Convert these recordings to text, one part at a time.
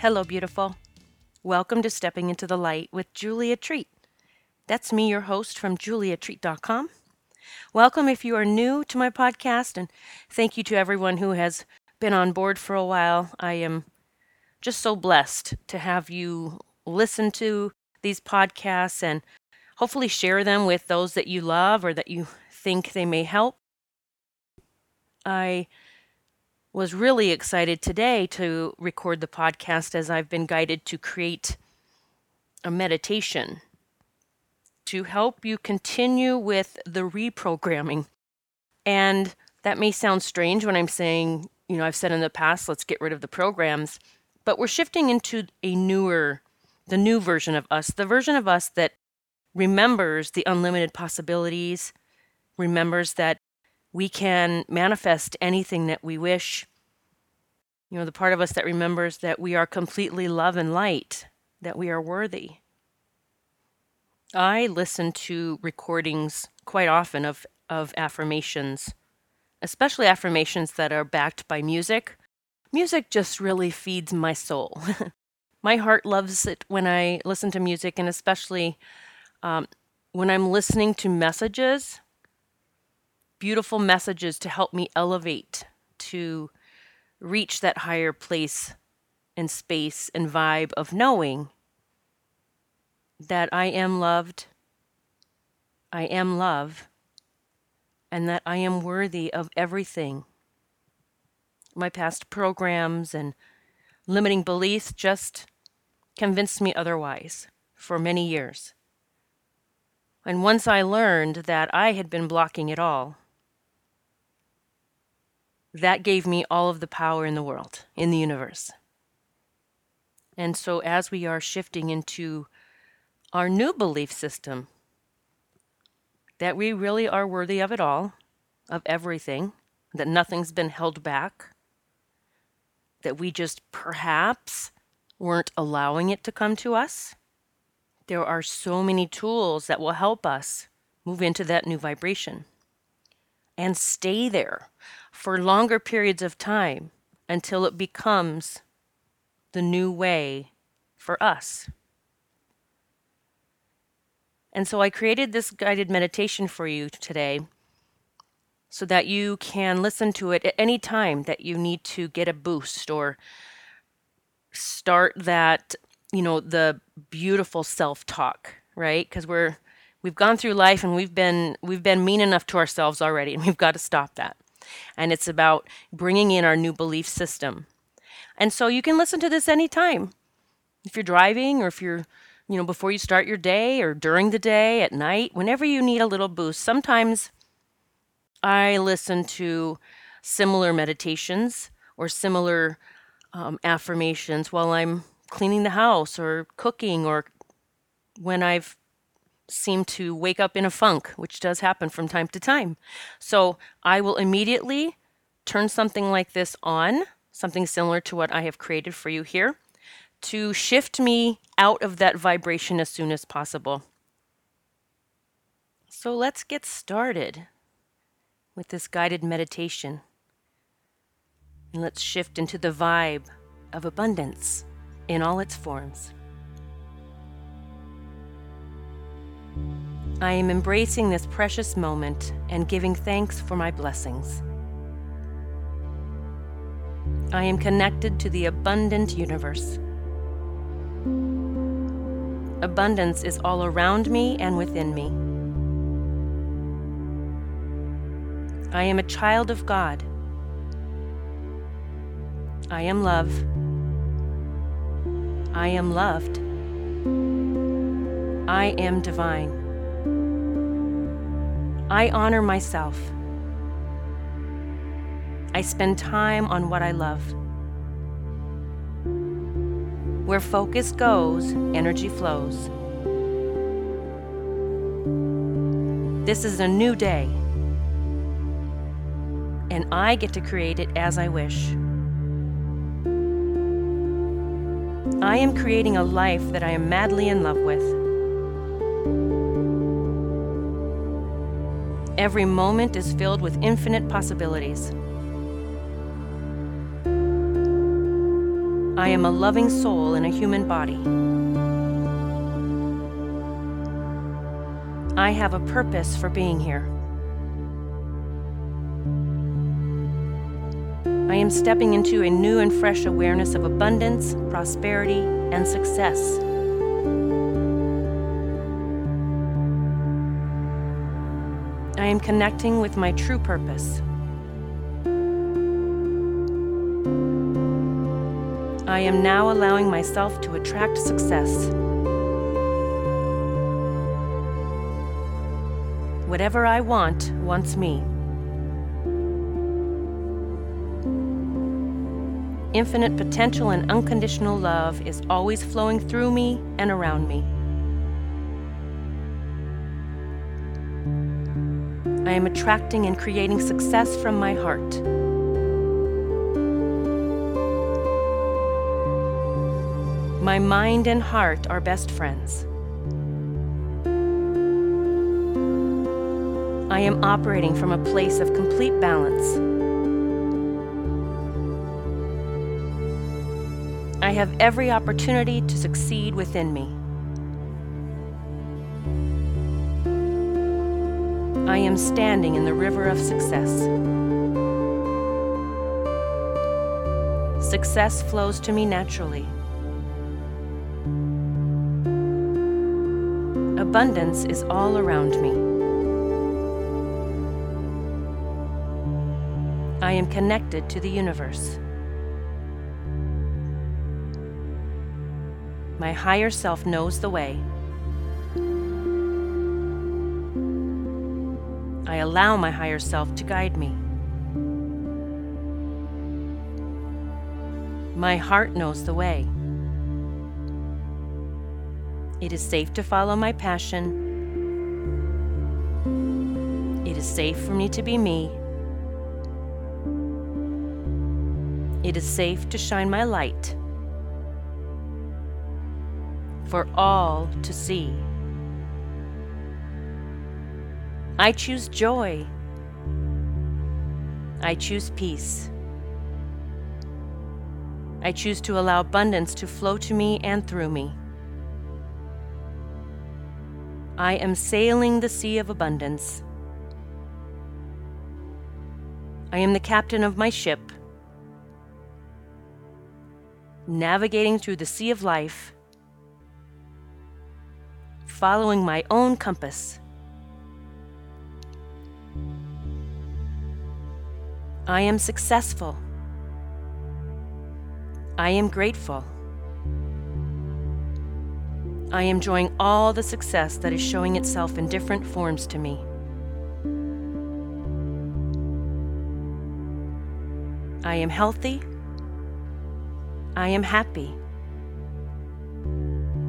Hello, beautiful. Welcome to Stepping into the Light with Julia Treat. That's me, your host from juliatreat.com. Welcome if you are new to my podcast, and thank you to everyone who has been on board for a while. I am just so blessed to have you listen to these podcasts and hopefully share them with those that you love or that you think they may help. I was really excited today to record the podcast as I've been guided to create a meditation to help you continue with the reprogramming. And that may sound strange when I'm saying, you know, I've said in the past, let's get rid of the programs, but we're shifting into a newer, the new version of us, the version of us that remembers the unlimited possibilities, remembers that we can manifest anything that we wish. You know, the part of us that remembers that we are completely love and light, that we are worthy. I listen to recordings quite often of, of affirmations, especially affirmations that are backed by music. Music just really feeds my soul. my heart loves it when I listen to music, and especially um, when I'm listening to messages beautiful messages to help me elevate, to reach that higher place and space and vibe of knowing that I am loved, I am love, and that I am worthy of everything. My past programs and limiting beliefs just convinced me otherwise for many years. And once I learned that I had been blocking it all, that gave me all of the power in the world, in the universe. And so, as we are shifting into our new belief system, that we really are worthy of it all, of everything, that nothing's been held back, that we just perhaps weren't allowing it to come to us. There are so many tools that will help us move into that new vibration and stay there for longer periods of time until it becomes the new way for us. And so I created this guided meditation for you today so that you can listen to it at any time that you need to get a boost or start that, you know, the beautiful self-talk, right? Because we're we've gone through life and we've been we've been mean enough to ourselves already and we've got to stop that and it's about bringing in our new belief system. And so you can listen to this anytime. If you're driving or if you're, you know, before you start your day or during the day, at night, whenever you need a little boost. Sometimes I listen to similar meditations or similar um, affirmations while I'm cleaning the house or cooking or when I've seem to wake up in a funk, which does happen from time to time. So I will immediately turn something like this on, something similar to what I have created for you here, to shift me out of that vibration as soon as possible. So let's get started with this guided meditation. And let's shift into the vibe of abundance in all its forms. I am embracing this precious moment and giving thanks for my blessings. I am connected to the abundant universe. Abundance is all around me and within me. I am a child of God. I am love. I am loved. I am divine. I honor myself. I spend time on what I love. Where focus goes, energy flows. This is a new day, and I get to create it as I wish. I am creating a life that I am madly in love with. Every moment is filled with infinite possibilities. I am a loving soul in a human body. I have a purpose for being here. I am stepping into a new and fresh awareness of abundance, prosperity, and success. Am connecting with my true purpose. I am now allowing myself to attract success. Whatever I want wants me. Infinite potential and unconditional love is always flowing through me and around me. I am attracting and creating success from my heart. My mind and heart are best friends. I am operating from a place of complete balance. I have every opportunity to succeed within me. I am standing in the river of success. Success flows to me naturally. Abundance is all around me. I am connected to the universe. My higher self knows the way. I allow my higher self to guide me. My heart knows the way. It is safe to follow my passion. It is safe for me to be me. It is safe to shine my light for all to see. I choose joy. I choose peace. I choose to allow abundance to flow to me and through me. I am sailing the sea of abundance. I am the captain of my ship, navigating through the sea of life following my own compass. I am successful. I am grateful. I am enjoying all the success that is showing itself in different forms to me. I am healthy. I am happy.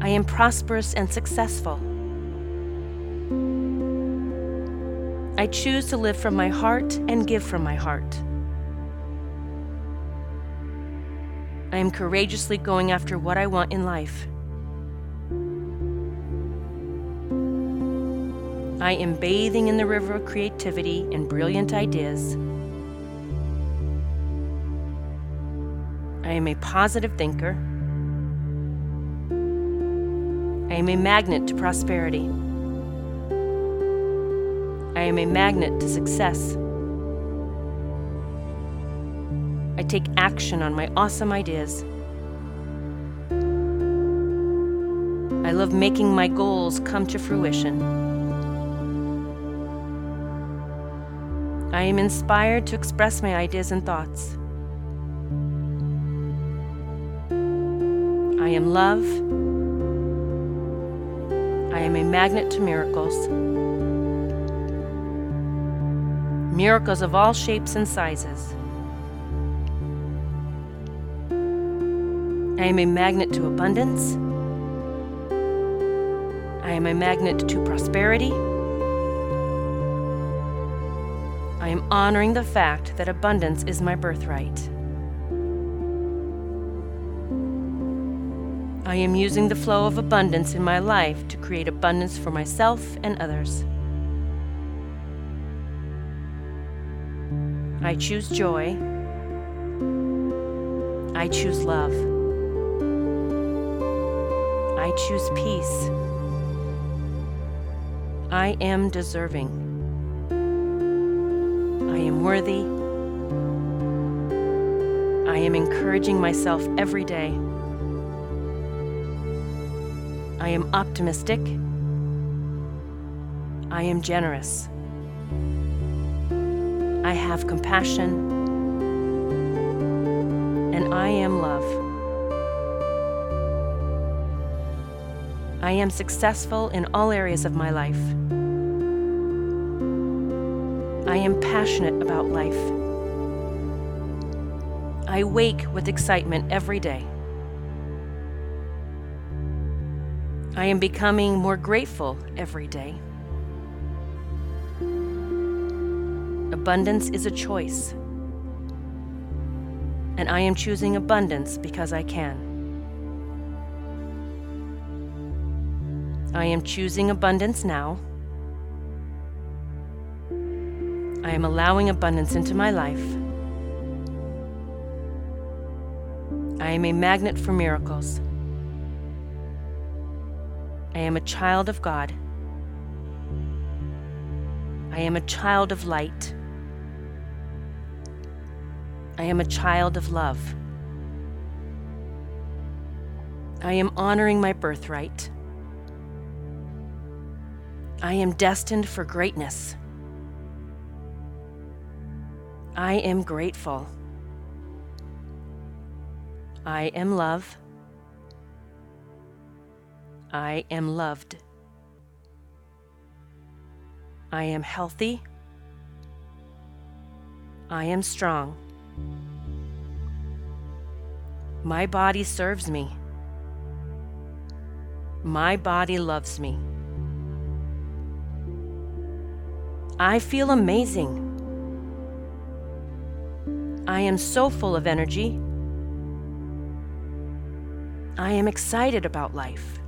I am prosperous and successful. I choose to live from my heart and give from my heart. I am courageously going after what I want in life. I am bathing in the river of creativity and brilliant ideas. I am a positive thinker. I am a magnet to prosperity. I am a magnet to success. I take action on my awesome ideas. I love making my goals come to fruition. I am inspired to express my ideas and thoughts. I am love. I am a magnet to miracles. Miracles of all shapes and sizes. I am a magnet to abundance. I am a magnet to prosperity. I am honoring the fact that abundance is my birthright. I am using the flow of abundance in my life to create abundance for myself and others. I choose joy. I choose love. I choose peace. I am deserving. I am worthy. I am encouraging myself every day. I am optimistic. I am generous. I have compassion. And I am love. I am successful in all areas of my life. I am passionate about life. I wake with excitement every day. I am becoming more grateful every day. Abundance is a choice. And I am choosing abundance because I can. I am choosing abundance now. I am allowing abundance into my life. I am a magnet for miracles. I am a child of God. I am a child of light. I am a child of love. I am honoring my birthright. I am destined for greatness. I am grateful. I am love. I am loved. I am healthy. I am strong. My body serves me. My body loves me. I feel amazing. I am so full of energy. I am excited about life.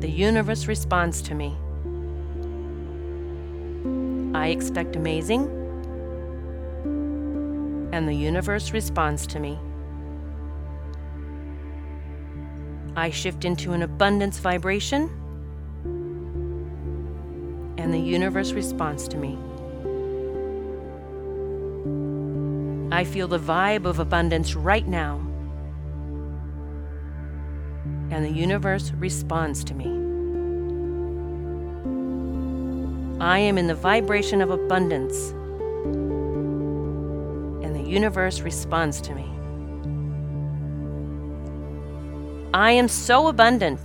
The universe responds to me. I expect amazing, and the universe responds to me. I shift into an abundance vibration and the universe responds to me. I feel the vibe of abundance right now, and the universe responds to me. I am in the vibration of abundance, universe responds to me. I am so abundant.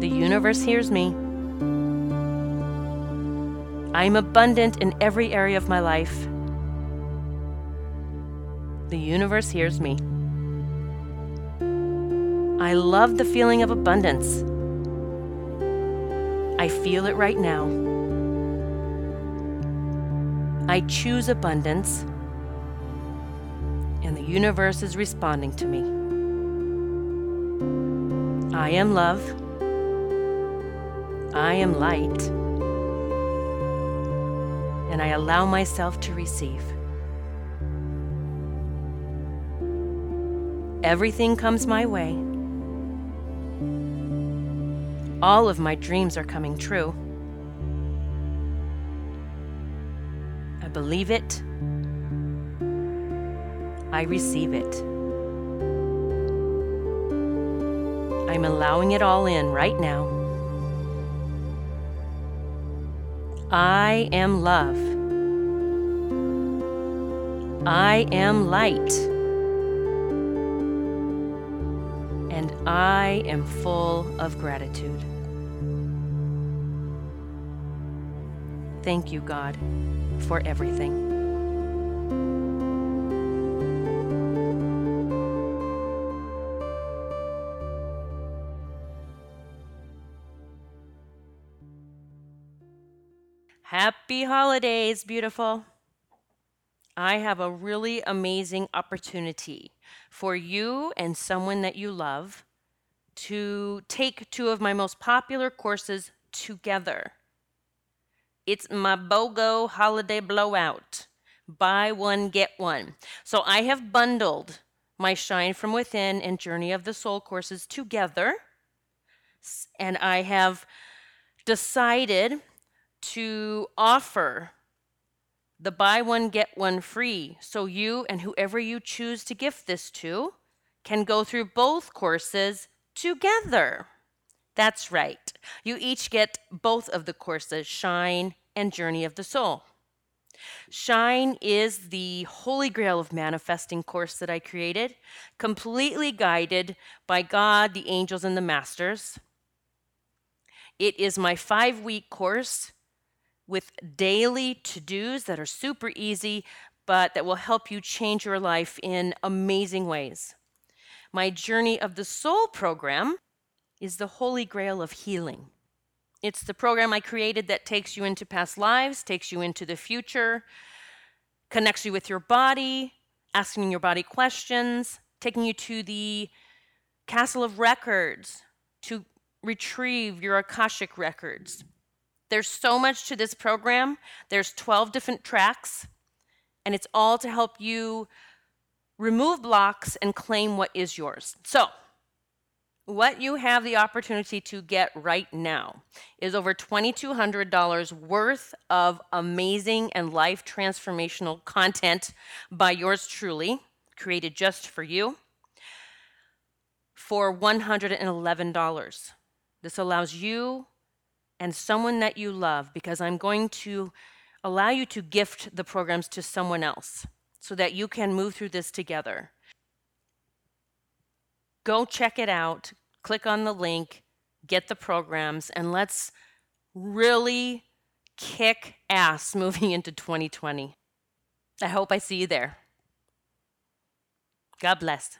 The universe hears me. I am abundant in every area of my life. The universe hears me. I love the feeling of abundance. I feel it right now. I choose abundance, and the universe is responding to me. I am love. I am light and I allow myself to receive. Everything comes my way. All of my dreams are coming true. Believe it. I receive it. I'm allowing it all in right now. I am love. I am light. And I am full of gratitude. Thank you, God, for everything. Happy holidays, beautiful. I have a really amazing opportunity for you and someone that you love to take two of my most popular courses together. It's my BOGO holiday blowout. Buy one, get one. So I have bundled my Shine from Within and Journey of the Soul courses together. And I have decided to offer the buy one, get one free. So you and whoever you choose to gift this to can go through both courses together. That's right. You each get both of the courses, Shine and Journey of the Soul. Shine is the holy grail of manifesting course that I created, completely guided by God, the angels, and the masters. It is my five week course with daily to dos that are super easy, but that will help you change your life in amazing ways. My Journey of the Soul program is the holy grail of healing. It's the program I created that takes you into past lives, takes you into the future, connects you with your body, asking your body questions, taking you to the castle of records to retrieve your Akashic records. There's so much to this program. There's 12 different tracks, and it's all to help you remove blocks and claim what is yours. So, what you have the opportunity to get right now is over $2,200 worth of amazing and life transformational content by yours truly, created just for you, for $111. This allows you and someone that you love because I'm going to allow you to gift the programs to someone else so that you can move through this together. Go check it out, click on the link, get the programs, and let's really kick ass moving into 2020. I hope I see you there. God bless.